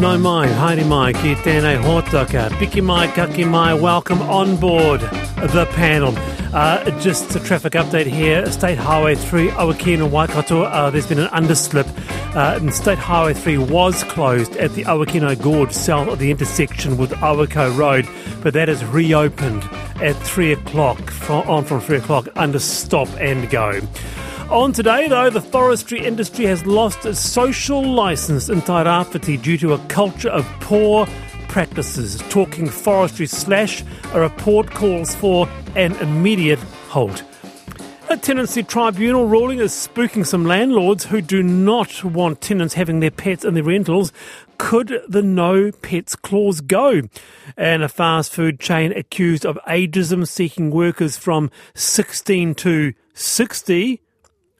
Nau mai, haere mai, ki tēnei hōtaka. Piki mai, kaki mai, welcome on board the panel. Uh, just a traffic update here. State Highway 3, Awakino Waikato. Uh, there's been an underslip. Uh, and State Highway 3 was closed at the Awakino Gorge south of the intersection with Awako Road, but that is reopened at 3 o'clock, from, on from 3 o'clock under stop and go. On today, though, the forestry industry has lost its social license in Tairāwhiti due to a culture of poor practices. Talking forestry slash, a report calls for an immediate halt. A tenancy tribunal ruling is spooking some landlords who do not want tenants having their pets in their rentals. Could the no pets clause go? And a fast food chain accused of ageism seeking workers from 16 to 60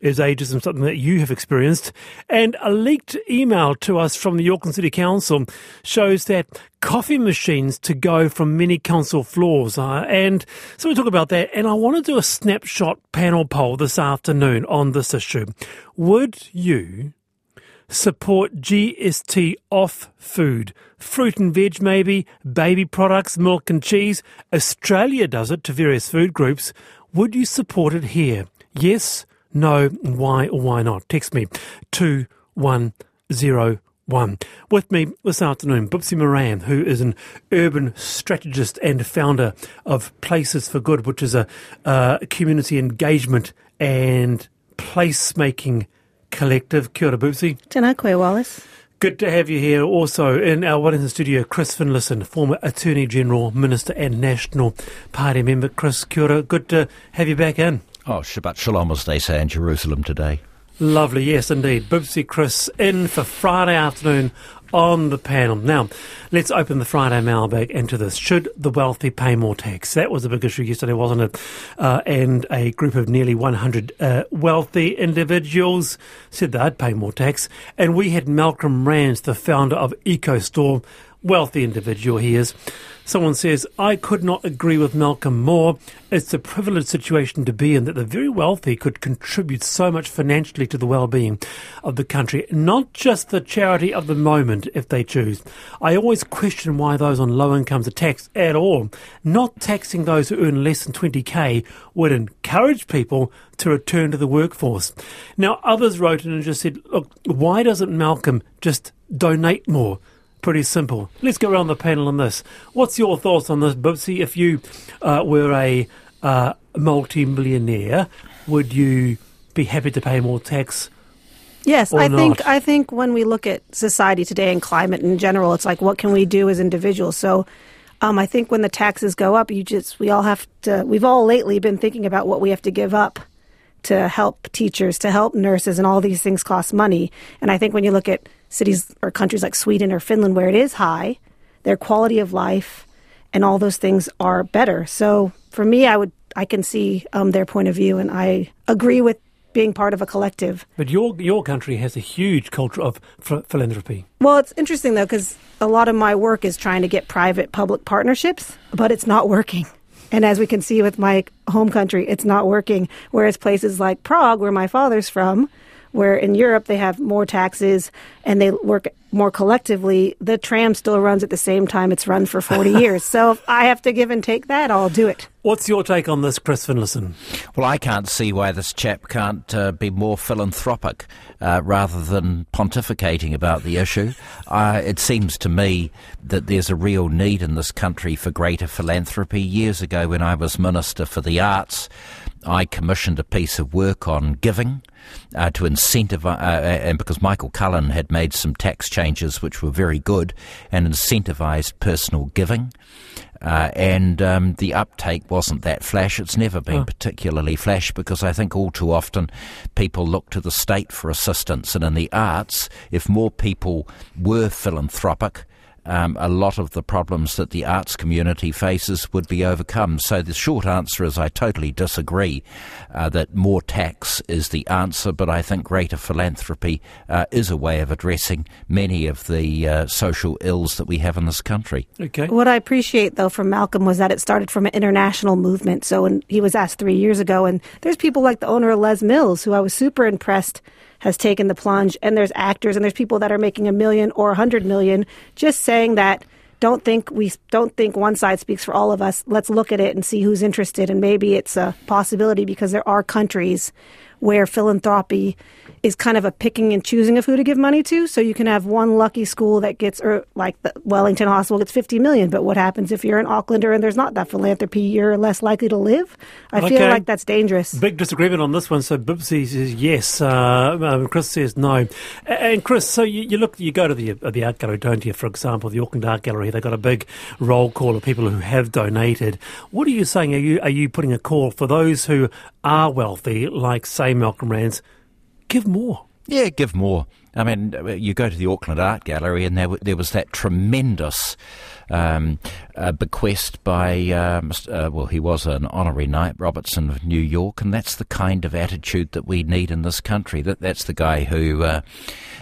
is ageism something that you have experienced? And a leaked email to us from the Auckland City Council shows that coffee machines to go from many council floors. Uh, and so we talk about that. And I want to do a snapshot panel poll this afternoon on this issue. Would you support GST off food? Fruit and veg, maybe, baby products, milk and cheese. Australia does it to various food groups. Would you support it here? Yes, no, why or why not? Text me 2101. With me this afternoon, Boopsie Maran, who is an urban strategist and founder of Places for Good, which is a uh, community engagement and placemaking collective. Kia ora, Boopsie. Tēnā koe, Wallace. Good to have you here. Also in our Wellington studio, Chris Finlayson, former Attorney General, Minister and National Party member. Chris, kia ora. Good to have you back in. Oh, Shabbat Shalom, as they say in Jerusalem today. Lovely, yes, indeed. Boopsie Chris in for Friday afternoon on the panel. Now, let's open the Friday mailbag into this. Should the wealthy pay more tax? That was a big issue yesterday, wasn't it? Uh, and a group of nearly 100 uh, wealthy individuals said they'd pay more tax. And we had Malcolm Rands, the founder of EcoStore, wealthy individual he is. Someone says, I could not agree with Malcolm more. It's a privileged situation to be in that the very wealthy could contribute so much financially to the well-being of the country, not just the charity of the moment if they choose. I always question why those on low incomes are taxed at all. Not taxing those who earn less than 20k would encourage people to return to the workforce. Now, others wrote in and just said, look, why doesn't Malcolm just donate more? Pretty simple. Let's go around the panel on this. What's your thoughts on this, Boopsie? If you uh, were a uh, multi-millionaire, would you be happy to pay more tax? Yes, I think not. I think when we look at society today and climate in general, it's like what can we do as individuals? So um, I think when the taxes go up, you just we all have to. We've all lately been thinking about what we have to give up to help teachers, to help nurses, and all these things cost money. And I think when you look at cities or countries like Sweden or Finland, where it is high, their quality of life and all those things are better. So for me, I would I can see um, their point of view, and I agree with being part of a collective. But your your country has a huge culture of ph- philanthropy. Well, it's interesting though because a lot of my work is trying to get private public partnerships, but it's not working. And as we can see with my home country, it's not working. Whereas places like Prague, where my father's from, where in Europe they have more taxes and they work more collectively, the tram still runs at the same time it's run for 40 years. So if I have to give and take that, I'll do it. What's your take on this, Chris Finlayson? Well, I can't see why this chap can't uh, be more philanthropic uh, rather than pontificating about the issue. Uh, it seems to me that there's a real need in this country for greater philanthropy. Years ago, when I was Minister for the Arts, I commissioned a piece of work on giving uh, to incentivize, uh, and because Michael Cullen had made some tax changes which were very good and incentivized personal giving. Uh, and um, the uptake wasn't that flash. It's never been Oh. particularly flash because I think all too often people look to the state for assistance. And in the arts, if more people were philanthropic, um, a lot of the problems that the arts community faces would be overcome. So the short answer is I totally disagree uh, that more tax is the answer, but I think greater philanthropy uh, is a way of addressing many of the uh, social ills that we have in this country. Okay. What I appreciate though from Malcolm was that it started from an international movement. So when he was asked three years ago, and there's people like the owner of Les Mills who I was super impressed has taken the plunge, and there's actors and there's people that are making a million or a hundred million, just saying that don't think we don't think one side speaks for all of us. Let's look at it and see who's interested, and maybe it's a possibility because there are countries where philanthropy is kind of a picking and choosing of who to give money to. So you can have one lucky school that gets, or like the Wellington Hospital gets 50 million. But what happens if you're an Aucklander and there's not that philanthropy? You're less likely to live. I Okay. feel like that's dangerous. Big disagreement on this one. So Boopsie says yes, uh, um, Chris says no. And Chris, so you, you look, you go to the uh, the art gallery, don't you? For example, the Auckland Art Gallery, they've got a big roll call of people who have donated. What are you saying? Are you are you putting a call for those who are wealthy, like say Malcolm Rands, give more? Yeah, give more. I mean, uh, you go to the Auckland Art Gallery, and there, there was that tremendous um, uh, bequest by, um, uh, well, he was an honorary knight, Robertson of New York, and that's the kind of attitude that we need in this country. That That's the guy who uh,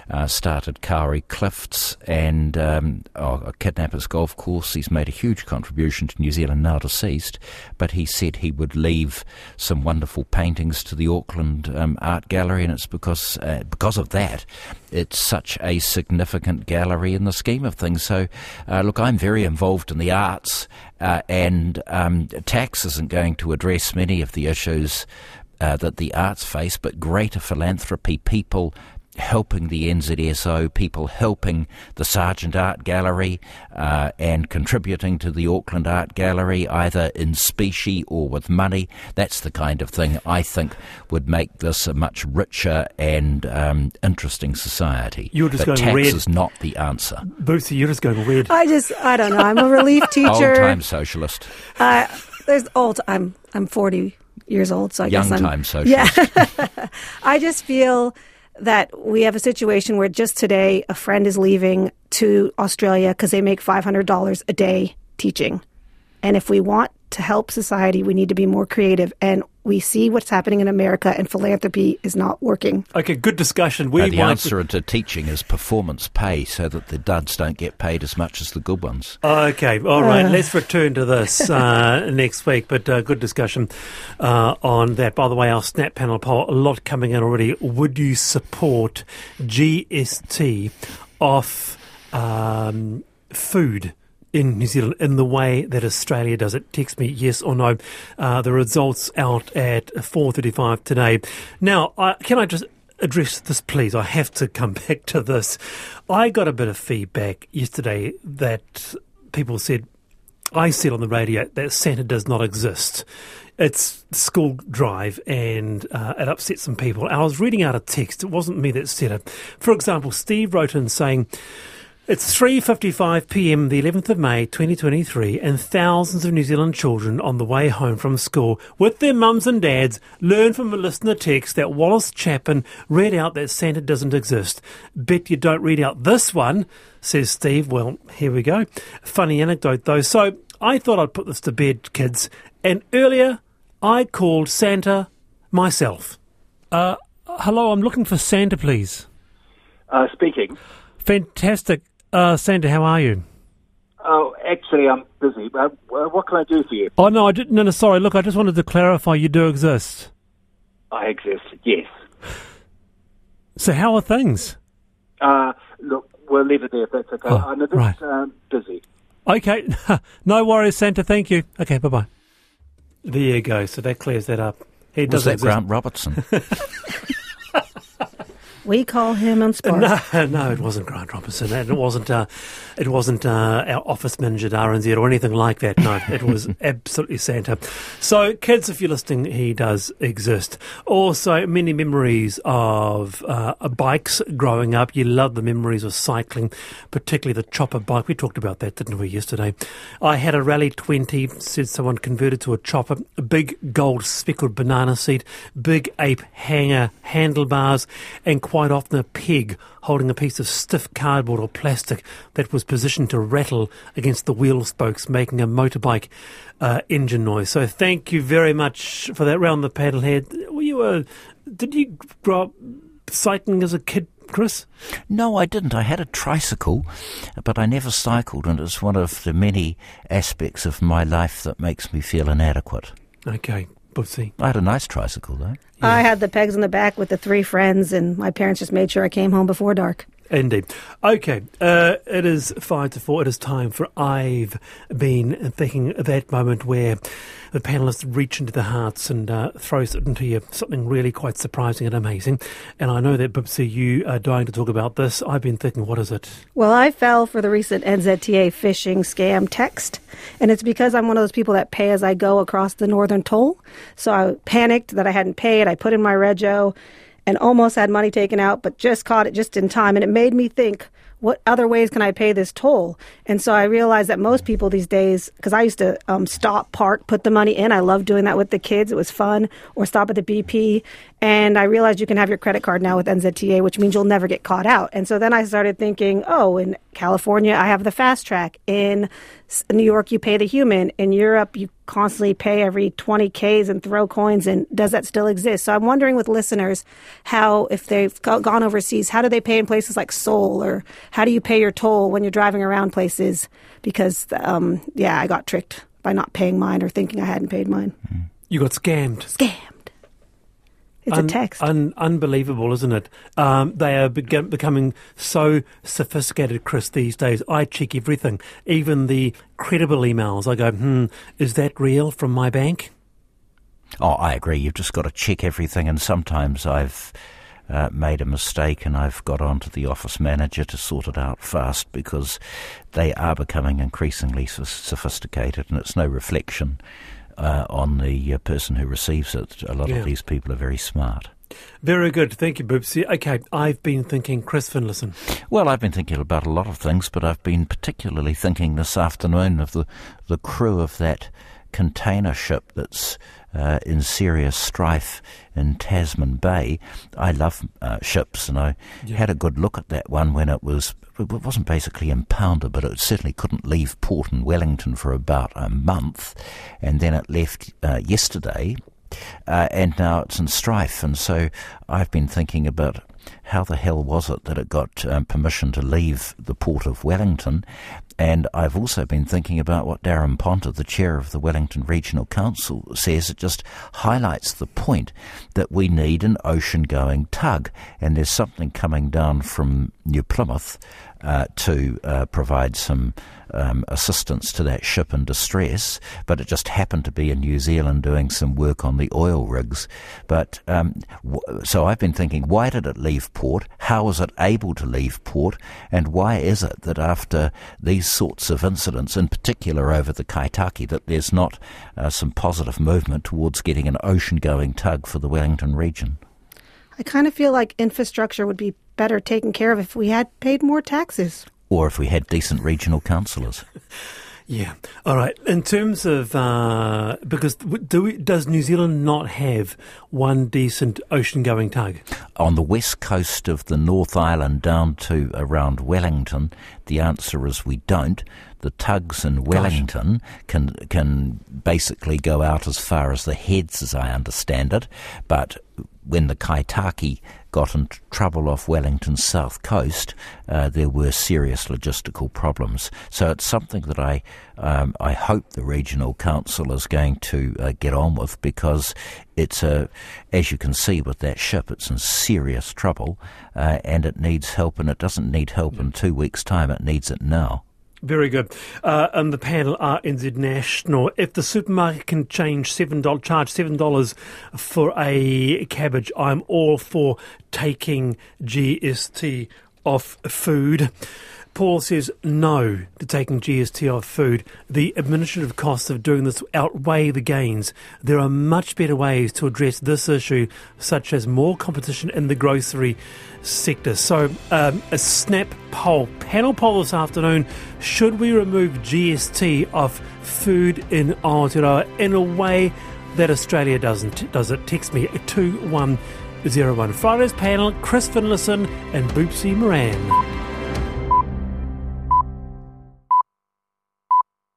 uh, started Kauri Cliffs and um, oh, Kidnappers Golf Course. He's made a huge contribution to New Zealand, now deceased, but he said he would leave some wonderful paintings to the Auckland um, Art Gallery, and it's because, uh, because of that it's such a significant gallery in the scheme of things. So, uh, look, I'm very involved in the arts, uh, and um, tax isn't going to address many of the issues uh, that the arts face, but greater philanthropy, people helping the NZSO, people helping the Sarjeant Art Gallery, uh, and contributing to the Auckland Art Gallery, either in specie or with money. That's the kind of thing I think would make this a much richer and um, interesting society. You're just but going tax red. is not the answer. Boopsie, you're just going red. I just, I don't know. I'm a relief teacher. Old teacher. time socialist, Uh, there's old. I'm I'm 40 years old, so I young guess I'm time socialist. Yeah. I just feel that we have a situation where just today a friend is leaving to Australia because they make $500 a day teaching. And if we want to help society, we need to be more creative. And we see what's happening in America, and philanthropy is not working. Okay, good discussion. We Uh, the answer to teaching is performance pay so that the duds don't get paid as much as the good ones. Okay, all right. Let's return to this uh, next week, but uh, good discussion uh, on that. By the way, our Snap panel poll, a lot coming in already. Would you support GST off um, food? In New Zealand, in the way that Australia does it, text me yes or no. Uh, the results out at four thirty-five today. Now, can I just address this, please? I have to come back to this. I got a bit of feedback yesterday that people said, I said on the radio that Santa does not exist. It's school drive and uh, it upset some people. I was reading out a text. It wasn't me that said it. For example, Steve wrote in saying, it's 3:55 p.m. the 11th of May 2023 and thousands of New Zealand children on the way home from school with their mums and dads learn from a listener text that Wallace Chapman read out that Santa doesn't exist. Bet you don't read out this one, says Steve. Well, here we go. Funny anecdote though. So, I thought I'd put this to bed, kids. And earlier I called Santa myself. Uh hello, I'm looking for Santa, please. Uh, speaking. Fantastic. Uh, Santa, how are you? Oh, actually, I'm busy. Uh, what can I do for you? Oh no, I didn't. No, no, sorry. Look, I just wanted to clarify. You do exist. I exist. Yes. So how are things? Uh, look, we'll leave it there if that's okay. Oh, I'm a bit right. um, busy. Okay, no worries, Santa. Thank you. Okay, bye bye. There you go. So that clears that up. He Was doesn't that exist. Grant Robertson? We call him on Spark. No, no, it wasn't Grant Robinson, and it wasn't. Uh, it wasn't uh, our office manager at RNZ or anything like that. No, it was absolutely Santa. So, kids, if you're listening, he does exist. Also, many memories of uh, bikes growing up. You love the memories of cycling, particularly the chopper bike. We talked about that, didn't we, yesterday? I had a Rally 20. Said someone converted to a chopper. A big gold speckled banana seat, big ape hanger handlebars, and quite often a pig holding a piece of stiff cardboard or plastic that was positioned to rattle against the wheel spokes, making a motorbike uh, engine noise. So thank you very much for that round the paddle head. Were you a, did you grow up cycling as a kid, Chris? No, I didn't. I had a tricycle, but I never cycled, and it's one of the many aspects of my life that makes me feel inadequate. Okay. Boopsie. I had a nice tricycle though. I had the pegs in the back with the three friends, and my parents just made sure I came home before dark. Indeed. Okay, uh, it is five to four. It is time for I've been thinking that moment where the panelists reach into their hearts and uh, into you something really quite surprising and amazing. And I know that Boopsie, you are dying to talk about this. I've been thinking, what is it? Well, I fell for the recent NZTA phishing scam text, and it's because I'm one of those people that pay as I go across the northern toll. So I panicked that I hadn't paid. I put in my rego and almost had money taken out, but just caught it just in time. And it made me think, what other ways can I pay this toll? And so I realized that most people these days, because I used to um, stop, park, put the money in. I love doing that with the kids. It was fun. Or stop at the BP. And I realized you can have your credit card now with NZTA, which means you'll never get caught out. And so then I started thinking, oh, in California, I have the FasTrak. In New York, you pay the human. In Europe, you constantly pay every 20 Ks and throw coins. And does that still exist? So I'm wondering with listeners how, if they've gone overseas, how do they pay in places like Seoul? Or how do you pay your toll when you're driving around places? Because, um, yeah, I got tricked by not paying mine or thinking I hadn't paid mine. You got scammed. Scammed. It's Un- a text. Un- unbelievable, isn't it? Um, they are beg- becoming so sophisticated, Chris, these days. I check everything, even the credible emails. I go, hmm, is that real from my bank? Oh, I agree. You've just got to check everything, and sometimes I've uh, made a mistake and I've got on to the office manager to sort it out fast because they are becoming increasingly sophisticated, and it's no reflection uh, on the uh, person who receives it. A lot Yeah. of these people are very smart. Very good. Thank you, Boopsie. Okay, I've been thinking, Chris Finlayson. Well, I've been thinking about a lot of things, but I've been particularly thinking this afternoon of the, the crew of that container ship that's uh, in serious strife in Tasman Bay. I love uh, ships, and I Yeah. had a good look at that one when it was. It wasn't basically impounded, but it certainly couldn't leave port in Wellington for about a month, and then it left uh, yesterday uh, and now it's in strife. And so I've been thinking about how the hell was it that it got um, permission to leave the port of Wellington. And I've also been thinking about what Daran Ponter, the chair of the Wellington Regional Council, says. It just highlights the point that we need an ocean going tug. And there's something coming down from New Plymouth uh, to uh, provide some um, assistance to that ship in distress, but it just happened to be in New Zealand doing some work on the oil rigs. But um, w- so I've been thinking, why did it leave port? How was it able to leave port? And why is it that after these sorts of incidents, in particular over the Kaitaki, that there's not uh, some positive movement towards getting an ocean-going tug for the Wellington region? I kind of feel like infrastructure would be better taken care of if we had paid more taxes. Or if we had decent regional councillors? Yeah. All right. In terms of uh, because do we, does New Zealand not have one decent ocean-going tug? on the west coast of the North Island down to around Wellington, the answer is we don't. The tugs in Wellington can can basically go out as far as the heads, as I understand it. But when the Kaitaki got into trouble off Wellington's south coast, uh, there were serious logistical problems. So it's something that I um, I hope the regional council is going to uh, get on with because it's a, as you can see with that ship, it's in serious trouble uh, and it needs help. And it doesn't need help in two weeks' time; it needs it now. Very good. Uh, and the panel are NZ National. If the supermarket can change seven dollars, charge seven dollars for a cabbage, I'm all for taking GST off food. Paul says no to taking GST off food. The administrative costs of doing this outweigh the gains. There are much better ways to address this issue, such as more competition in the grocery sector. So, um, a snap poll, panel poll this afternoon: Should we remove GST off food in Aotearoa in a way that Australia doesn't? Does it? Text me at two one zero one. Friday's panel: Chris Finlayson and Boopsie Maran.